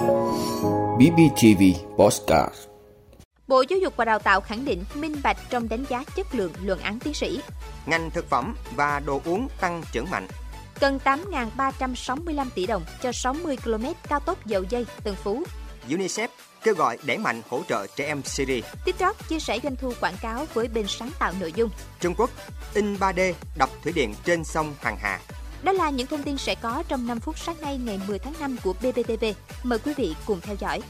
BBTV Postcard Bộ Giáo dục và Đào tạo khẳng định minh bạch trong đánh giá chất lượng luận án tiến sĩ. Ngành thực phẩm và đồ uống tăng trưởng mạnh. Cần 8.365 tỷ đồng cho 60 km cao tốc dầu dây Tân Phú. UNICEF kêu gọi đẩy mạnh hỗ trợ trẻ em Syria. TikTok chia sẻ doanh thu quảng cáo với bên sáng tạo nội dung. Trung Quốc in 3D đập thủy điện trên sông Hoàng Hà. Đó là những thông tin sẽ có trong 5 phút sáng nay ngày 10 tháng 5 của BBTV. Mời quý vị cùng theo dõi.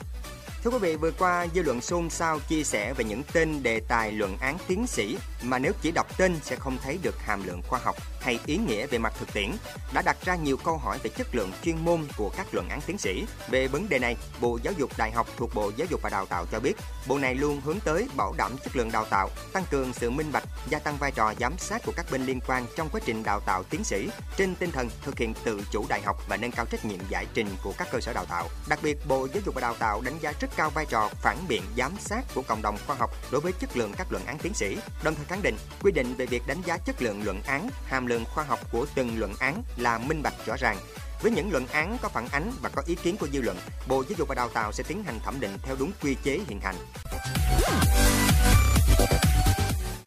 Thưa quý vị, vừa qua dư luận xôn xao chia sẻ về những tên đề tài luận án tiến sĩ mà nếu chỉ đọc tên sẽ không thấy được hàm lượng khoa học hay ý nghĩa về mặt thực tiễn, đã đặt ra nhiều câu hỏi về chất lượng chuyên môn của các luận án tiến sĩ. Về vấn đề này, Bộ Giáo dục Đại học thuộc Bộ Giáo dục và Đào tạo cho biết, Bộ này luôn hướng tới bảo đảm chất lượng đào tạo, tăng cường sự minh bạch, gia tăng vai trò giám sát của các bên liên quan trong quá trình đào tạo tiến sĩ trên tinh thần thực hiện tự chủ đại học và nâng cao trách nhiệm giải trình của các cơ sở đào tạo. Đặc biệt, Bộ Giáo dục và Đào tạo đánh giá rất cao vai trò phản biện giám sát của cộng đồng khoa học đối với chất lượng các luận án tiến sĩ, đồng thời khẳng định quy định về việc đánh giá chất lượng luận án, hàm lượng khoa học của từng luận án là minh bạch rõ ràng. Với những luận án có phản ánh và có ý kiến của dư luận, Bộ Giáo dục và Đào tạo sẽ tiến hành thẩm định theo đúng quy chế hiện hành.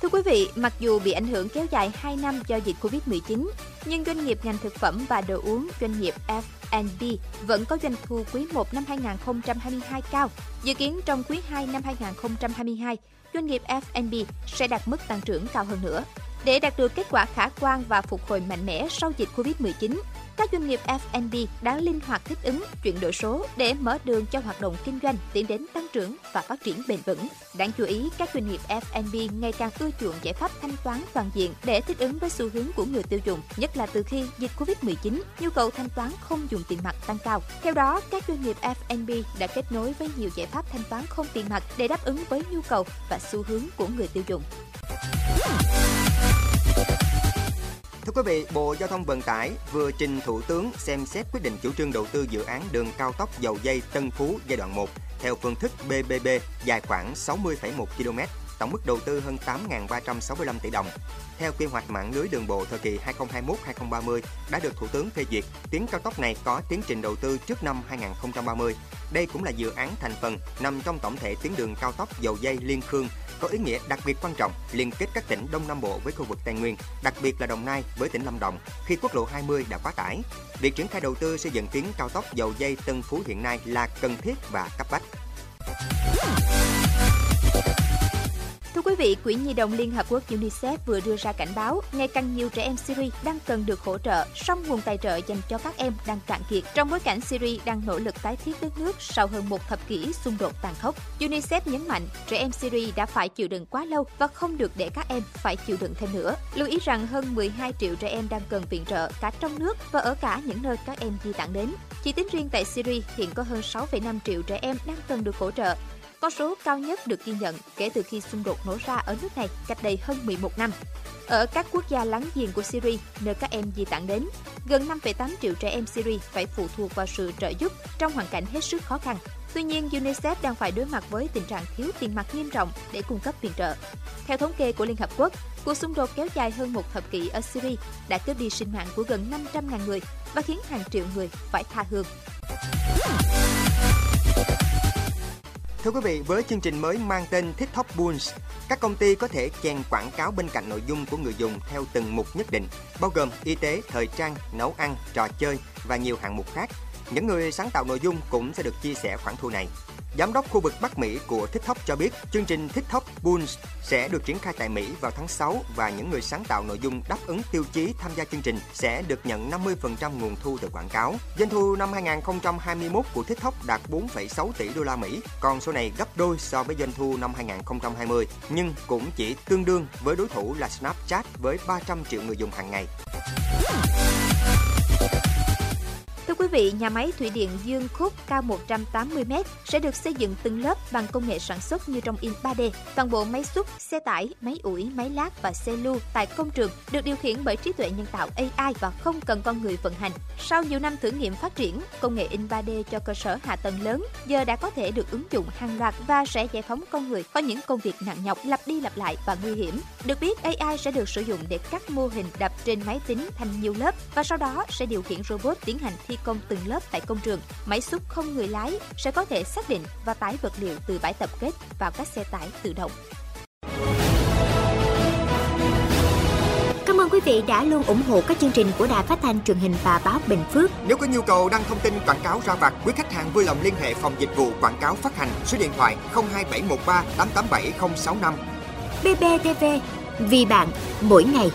Thưa quý vị, mặc dù bị ảnh hưởng kéo dài 2 năm do dịch Covid-19, nhưng doanh nghiệp ngành thực phẩm và đồ uống doanh nghiệp F&B vẫn có doanh thu quý 1 năm 2022 cao. Dự kiến trong quý 2 năm 2022, doanh nghiệp F&B sẽ đạt mức tăng trưởng cao hơn nữa. Để đạt được kết quả khả quan và phục hồi mạnh mẽ sau dịch Covid-19, các doanh nghiệp F&B đã linh hoạt thích ứng, chuyển đổi số để mở đường cho hoạt động kinh doanh tiến đến tăng trưởng và phát triển bền vững. Đáng chú ý, các doanh nghiệp F&B ngày càng ưa chuộng giải pháp thanh toán toàn diện để thích ứng với xu hướng của người tiêu dùng, nhất là từ khi dịch Covid-19, nhu cầu thanh toán không dùng tiền mặt tăng cao. Theo đó, các doanh nghiệp F&B đã kết nối với nhiều giải pháp thanh toán không tiền mặt để đáp ứng với nhu cầu và xu hướng của người tiêu dùng. Thưa quý vị, Bộ Giao thông Vận tải vừa trình Thủ tướng xem xét quyết định chủ trương đầu tư dự án đường cao tốc dầu dây Tân Phú giai đoạn 1 theo phương thức BBB dài khoảng 60,1 km, tổng mức đầu tư hơn 8.365 tỷ đồng. Theo quy hoạch mạng lưới đường bộ thời kỳ 2021-2030 đã được Thủ tướng phê duyệt, tuyến cao tốc này có tiến trình đầu tư trước năm 2030. Đây cũng là dự án thành phần nằm trong tổng thể tuyến đường cao tốc dầu dây Liên Khương có ý nghĩa đặc biệt quan trọng liên kết các tỉnh Đông Nam Bộ với khu vực Tây Nguyên, đặc biệt là Đồng Nai với tỉnh Lâm Đồng khi quốc lộ 20 đã quá tải. Việc triển khai đầu tư xây dựng tuyến cao tốc dầu dây Tân Phú hiện nay là cần thiết và cấp bách. Thưa quý vị, Quỹ Nhi đồng Liên Hợp Quốc UNICEF vừa đưa ra cảnh báo ngày càng nhiều trẻ em Syria đang cần được hỗ trợ, song nguồn tài trợ dành cho các em đang cạn kiệt trong bối cảnh Syria đang nỗ lực tái thiết đất nước sau hơn một thập kỷ xung đột tàn khốc. UNICEF nhấn mạnh trẻ em Syria đã phải chịu đựng quá lâu và không được để các em phải chịu đựng thêm nữa. Lưu ý rằng hơn 12 triệu trẻ em đang cần viện trợ cả trong nước và ở cả những nơi các em di tản đến. Chỉ tính riêng tại Syria hiện có hơn 6,5 triệu trẻ em đang cần được hỗ trợ con số cao nhất được ghi nhận kể từ khi xung đột nổ ra ở nước này cách đây hơn 11 năm. Ở các quốc gia láng giềng của Syria, nơi các em di tản đến, gần 5,8 triệu trẻ em Syria phải phụ thuộc vào sự trợ giúp trong hoàn cảnh hết sức khó khăn. Tuy nhiên, UNICEF đang phải đối mặt với tình trạng thiếu tiền mặt nghiêm trọng để cung cấp viện trợ. Theo thống kê của Liên Hợp Quốc, cuộc xung đột kéo dài hơn một thập kỷ ở Syria đã cướp đi sinh mạng của gần 500.000 người và khiến hàng triệu người phải tha hương. Thưa quý vị, với chương trình mới mang tên TikTok Bulls, các công ty có thể chèn quảng cáo bên cạnh nội dung của người dùng theo từng mục nhất định, bao gồm y tế, thời trang, nấu ăn, trò chơi và nhiều hạng mục khác. Những người sáng tạo nội dung cũng sẽ được chia sẻ khoản thu này. Giám đốc khu vực Bắc Mỹ của TikTok cho biết chương trình TikTok Bulls sẽ được triển khai tại Mỹ vào tháng 6 và những người sáng tạo nội dung đáp ứng tiêu chí tham gia chương trình sẽ được nhận 50% nguồn thu từ quảng cáo. Doanh thu năm 2021 của TikTok đạt 4,6 tỷ đô la Mỹ, còn số này gấp đôi so với doanh thu năm 2020, nhưng cũng chỉ tương đương với đối thủ là Snapchat với 300 triệu người dùng hàng ngày. Thưa quý vị, nhà máy thủy điện Dương Khúc cao 180 m sẽ được xây dựng từng lớp bằng công nghệ sản xuất như trong in 3D. Toàn bộ máy xúc, xe tải, máy ủi, máy lát và xe lưu tại công trường được điều khiển bởi trí tuệ nhân tạo AI và không cần con người vận hành. Sau nhiều năm thử nghiệm phát triển, công nghệ in 3D cho cơ sở hạ tầng lớn giờ đã có thể được ứng dụng hàng loạt và sẽ giải phóng con người có những công việc nặng nhọc lặp đi lặp lại và nguy hiểm. Được biết, AI sẽ được sử dụng để cắt mô hình đập trên máy tính thành nhiều lớp và sau đó sẽ điều khiển robot tiến hành thi công từng lớp tại công trường, máy xúc không người lái sẽ có thể xác định và tải vật liệu từ bãi tập kết vào các xe tải tự động. Cảm ơn quý vị đã luôn ủng hộ các chương trình của Đài Phát thanh truyền hình và báo Bình Phước. Nếu có nhu cầu đăng thông tin quảng cáo ra vặt, quý khách hàng vui lòng liên hệ phòng dịch vụ quảng cáo phát hành số điện thoại 02713 887065. BBTV, vì bạn, mỗi ngày.